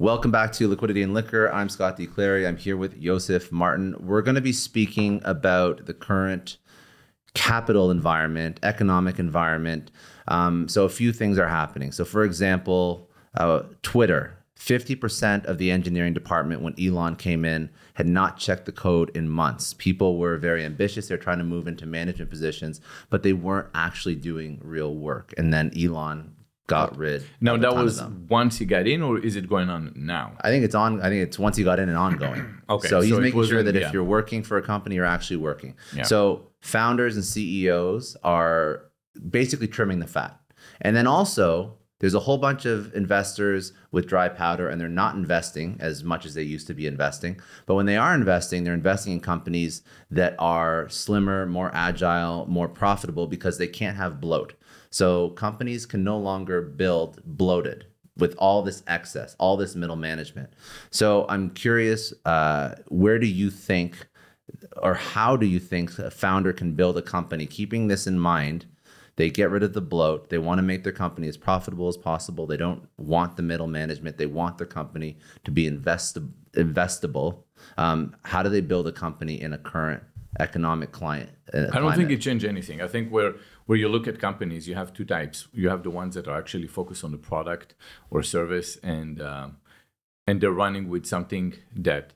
Welcome back to Liquidity and Liquor. I'm Scott D. Clary. I'm here with Yosef Martin. We're going to be speaking about the current capital environment, economic environment. Um, so, a few things are happening. So, for example, uh, Twitter 50% of the engineering department when Elon came in had not checked the code in months. People were very ambitious. They're trying to move into management positions, but they weren't actually doing real work. And then Elon got rid. Now that was once he got in, or is it going on now? I think it's on. I think it's once he got in and ongoing. Okay, So he's so making sure that if you're working for a company, you're actually working. Yeah. So founders and CEOs are basically trimming the fat, and then also there's a whole bunch of investors with dry powder, and they're not investing as much as they used to be investing. But when they are investing, they're investing in companies that are slimmer, more agile, more profitable because they can't have bloat. So companies can no longer build bloated with all this excess, all this middle management. So I'm curious, uh, where do you think, or how do you think a founder can build a company keeping this in mind? They get rid of the bloat. They want to make their company as profitable as possible. They don't want the middle management. They want their company to be invest- investable. Um, how do they build a company in a current economic client? Uh, I don't think it changed anything. I think where where you look at companies, you have two types. You have the ones that are actually focused on the product or service, and um, and they're running with something that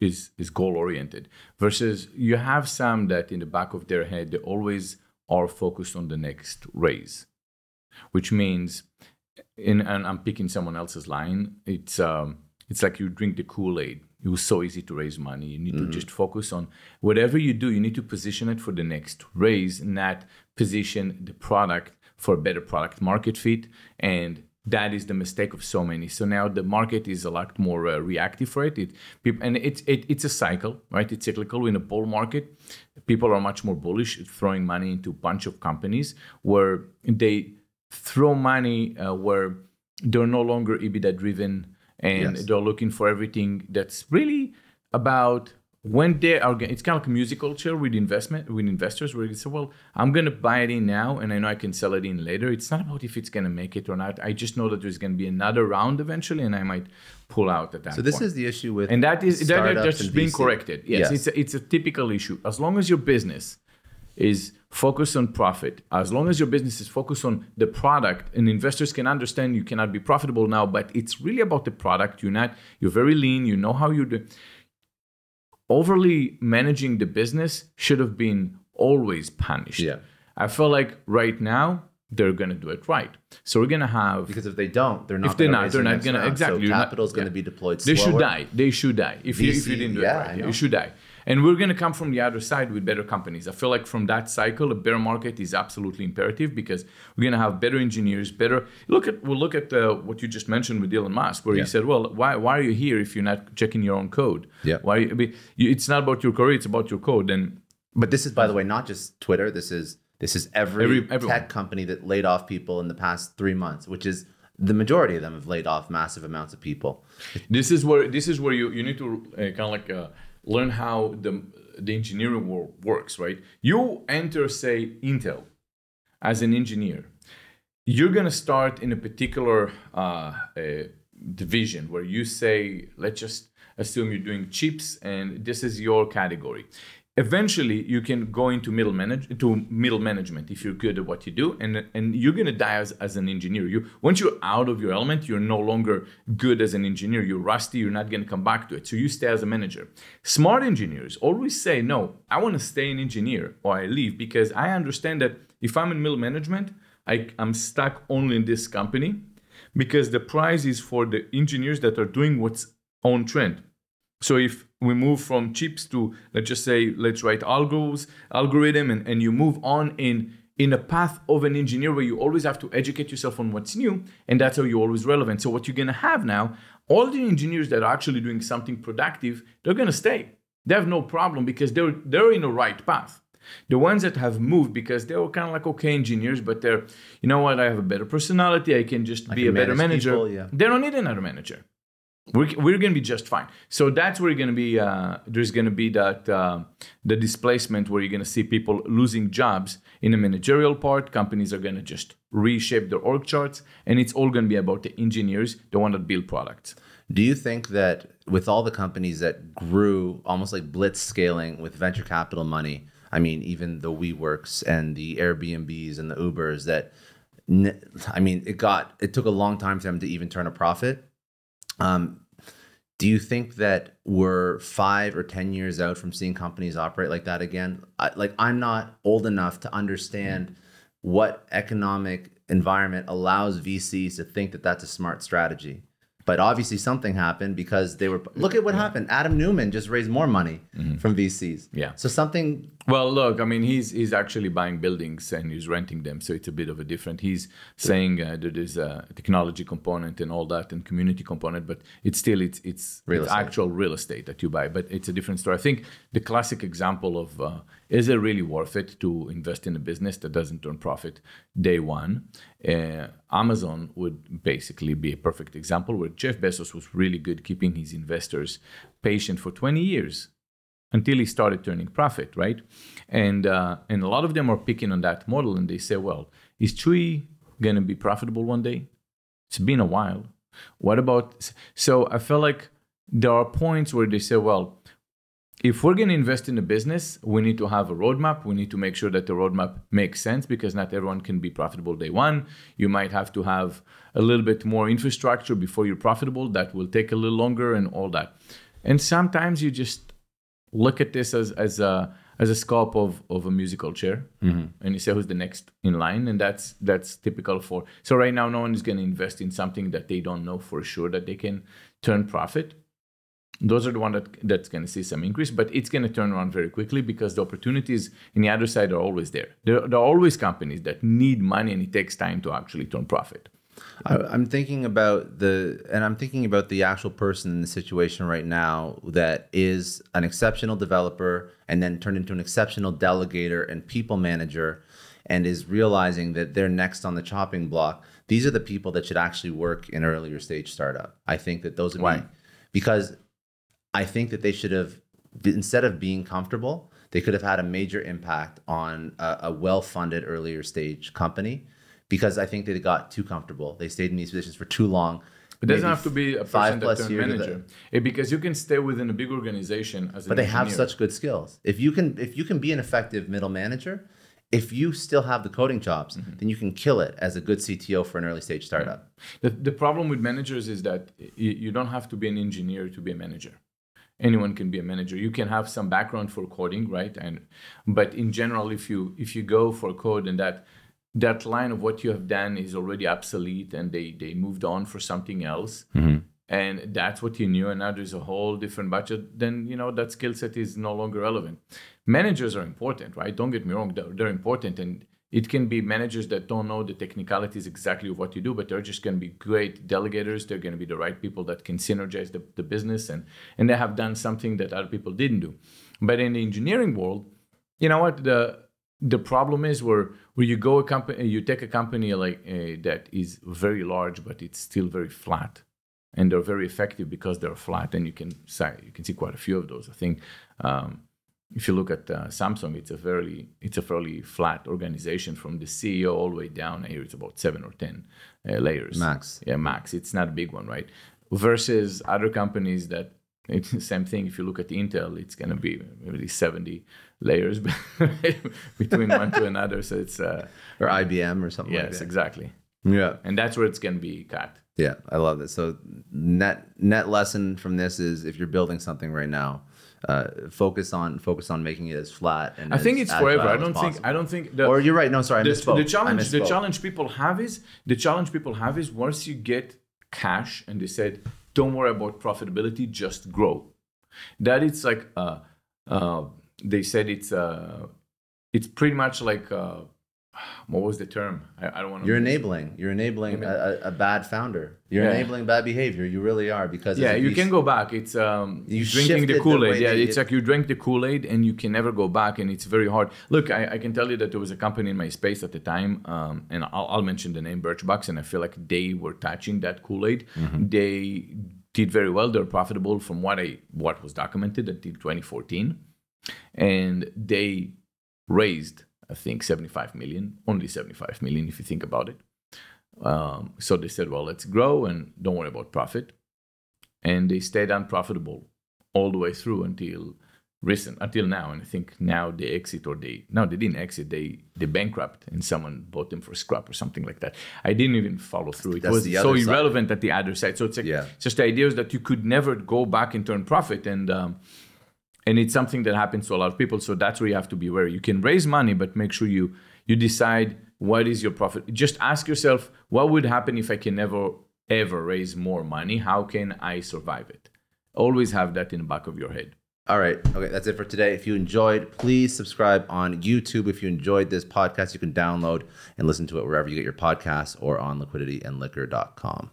is is goal oriented. Versus you have some that in the back of their head they always are focused on the next raise, which means, in and I'm picking someone else's line. It's um, it's like you drink the Kool Aid. It was so easy to raise money. You need to just focus on whatever you do. You need to position it for the next raise, not position the product for a better product market fit. And that is the mistake of so many. So now the market is a lot more uh, reactive for it. it and it's it, it's a cycle, right? It's cyclical. In a bull market, people are much more bullish, throwing money into a bunch of companies where they throw money uh, where they're no longer EBITDA driven and Yes. they're looking for everything that's really about when they are it's kind of like a musical chair with investment with investors where you say well i'm going to buy it in now and i know i can sell it in later it's not about if it's going to make it or not i just know that there's going to be another round eventually and i might pull out at that point. So this point. is the issue with and that is that, that's being corrected yes, Yes. it's a, it's a typical issue as long as your business is focus on profit. As long as your business is focused on the product and investors can understand you cannot be profitable now but it's really about the product. You're not you're very lean you know how you do. Overly managing the business should have been always punished. Yeah. i feel like right now they're going to do it right so we're going to have Because if they don't, they're not. If they're not, they're not gonna- exactly, So is going to be deployed. they should die they should die if you, if you didn't do yeah, it right you should die and we're going to come from the other side with better companies i feel like from that cycle a bear market is absolutely imperative because we're going to have better engineers better look at we'll look at uh, what you just mentioned with elon musk where Yeah. he said well why, why are you here if you're not checking your own code Yeah. why you, it's not about your career it's about your code and But this is, by the way, not just Twitter. This is this is every, Every- everyone. tech company that laid off people in the past three months, which is the majority of them have laid off massive amounts of people. this is where this is where you, you need to uh, kind of like uh, learn how the the engineering world works right you enter say intel as an engineer you're going to start in a particular uh, uh, division where you say let's just assume you're doing chips and this is your category eventually you can go into middle manage to middle management if you're good at what you do and and you're going to die as, as an engineer. You once you're out of your element you're no longer good as an engineer. You're rusty. You're not going to come back to it. So you stay as a manager. Smart engineers always say no i want to stay an engineer or i leave because i understand that if i'm in middle management I, i'm stuck only in this company because the prize is for the engineers that are doing what's on trend so if we move from chips to let's just say let's write algos, algorithm, and, and you move on in in a path of an engineer where you always have to educate yourself on what's new, and that's how you're always relevant. So what you're gonna have now, all the engineers that are actually doing something productive, they're gonna stay. They have no problem because they're they're in the right path. The ones that have moved because they were kind of like okay engineers, but they're, you know what, I have a better personality, I can just be a better manager. people, yeah. They don't need another manager we're, we're going to be just fine. So that's where you're going to be uh, there's going to be that uh, the displacement where you're going to see people losing jobs in the managerial part. Companies are going to just reshape their org charts and it's all going to be about the engineers the one that build products. Do you think that with all the companies that grew almost like blitz scaling with venture capital money, I mean, even the WeWorks and the Airbnbs and the Ubers, that I mean, it got it took a long time for them to even turn a profit. Um, do you think that we're five or ten years out from seeing companies operate like that again? I, like, I'm not old enough to understand what economic environment allows VCs to think that that's a smart strategy. But obviously, something happened because they were. Look at what happened. Adam Neumann just raised more money from VCs. Yeah. So something. Well, look, I mean, he's he's actually buying buildings and he's renting them, so it's a bit of a different. He's saying uh, that there's a technology component and all that, and community component, but it's still it's it's, Real it's actual real estate that you buy, but it's a different story. I think the classic example of uh, is it really worth it to invest in a business that doesn't turn profit day one? Uh, Amazon would basically be a perfect example where Jeff Bezos was really good keeping his investors patient for 20 years until he started turning profit, right? And uh, and a lot of them are picking on that model, and they say, well, is Chewy gonna be profitable one day? It's been a while. What about? So I feel like there are points where they say, well, if we're going to invest in a business, we need to have a roadmap. We need to make sure that the roadmap makes sense because not everyone can be profitable day one. You might have to have a little bit more infrastructure before you're profitable. That will take a little longer and all that. And sometimes you just look at this as, as a as a scope of, of a musical chair. Mm-hmm. And you say who's the next in line? And that's that's typical for so right now no one is going to invest in something that they don't know for sure that they can turn profit. Those are the one that that's going to see some increase but it's going to turn around very quickly because the opportunities in the other side are always there. There, there are always companies that need money and it takes time to actually turn profit I, I'm thinking about the, and I'm thinking about the actual person in the situation right now that is an exceptional developer and then turned into an exceptional delegator and people manager, and is realizing that they're next on the chopping block. These are the people that should actually work in an earlier stage startup. I think that those would Why? be because I think that they should have instead of being comfortable, they could have had a major impact on a, a well-funded earlier stage company because I think they got too comfortable. They stayed in these positions for too long. it doesn't have to be a five plus years manager. Eh, because you can stay within a big organization as But they have such good skills. If you can, if you can be an effective middle manager, if you still have the coding chops, Mm-hmm. then you can kill it as a good CTO for an early stage startup. The, the problem with managers is that you don't have to be an engineer to be a manager. Anyone can be a manager. You can have some background for coding, right? And but in general, if you if you go for code and that that line of what you have done is already obsolete and they they moved on for something else. Mm-hmm. And that's what you knew and now there's a whole different budget then you know that skill set is no longer relevant. Managers are important right? Don't get me wrong they're, they're important and it can be managers that don't know the technicalities exactly of what you do but they're just going to be great delegators they're going to be the right people that can synergize the, the business and and they have done something that other people didn't do. But in the engineering world you know what? The the problem is where where you go a company you take a company like uh, that is very large but it's still very flat. And they're very effective because they're flat and you can say you can see quite a few of those i think. Um, if you look at uh, samsung it's a fairly it's a fairly flat organization from the ceo all the way down. Here it's about seven or ten uh, layers. Max. yeah max. It's not a big one right? Versus other companies that it's the same thing if you look at intel it's going to be maybe 70 layers between one to another so it's uh, Or IBM or something like yes that. exactly Yeah. and that's where it's going to be cut Yeah, I love it. So net net lesson from this is if you're building something right now, uh, focus on focus on making it as flat and i think it's forever i don't think possible. i don't think the, or you're right. No, sorry, I the, misspoke. the challenge the challenge people have is the challenge people have is once you get cash and they said don't worry about profitability just grow that it's like uh, uh, they said it's uh, it's pretty much like uh, what was the term i, I don't want to You're enabling. You're enabling a, a, bad founder. You're Yeah. enabling bad behavior. You really are because yeah you can go back it's um You drinking the kool-aid way yeah it's you- like you drink the kool-aid and you can never go back and it's very hard look i, I can tell you that there was a company in my space at the time um, and I'll, I'll mention the name birchbox and i feel like they were touching that kool-aid Mm-hmm. they did very well. They're profitable from what i what was documented until 2014 and they raised i think 75 million only 75 million if you think about it. Um, so they said well let's grow and don't worry about profit. And they stayed unprofitable all the way through until recent until now and i think now they exit or they no they didn't exit. They they bankrupt and someone bought them for scrap or something like that. I didn't even follow through. It That's was so other side. irrelevant at the other side. So it's like Yeah. just the idea is that you could never go back and turn profit and um, and it's something that happens to a lot of people. So that's where you have to be aware you can raise money but make sure you you decide what is your profit. Just ask yourself what would happen if i can never ever raise more money? How can i survive it? Always have that in the back of your head All right. Okay, that's it for today. If you enjoyed, please subscribe on YouTube. If you enjoyed this podcast, you can download and listen to it wherever you get your podcasts or on liquidityandliquor.com.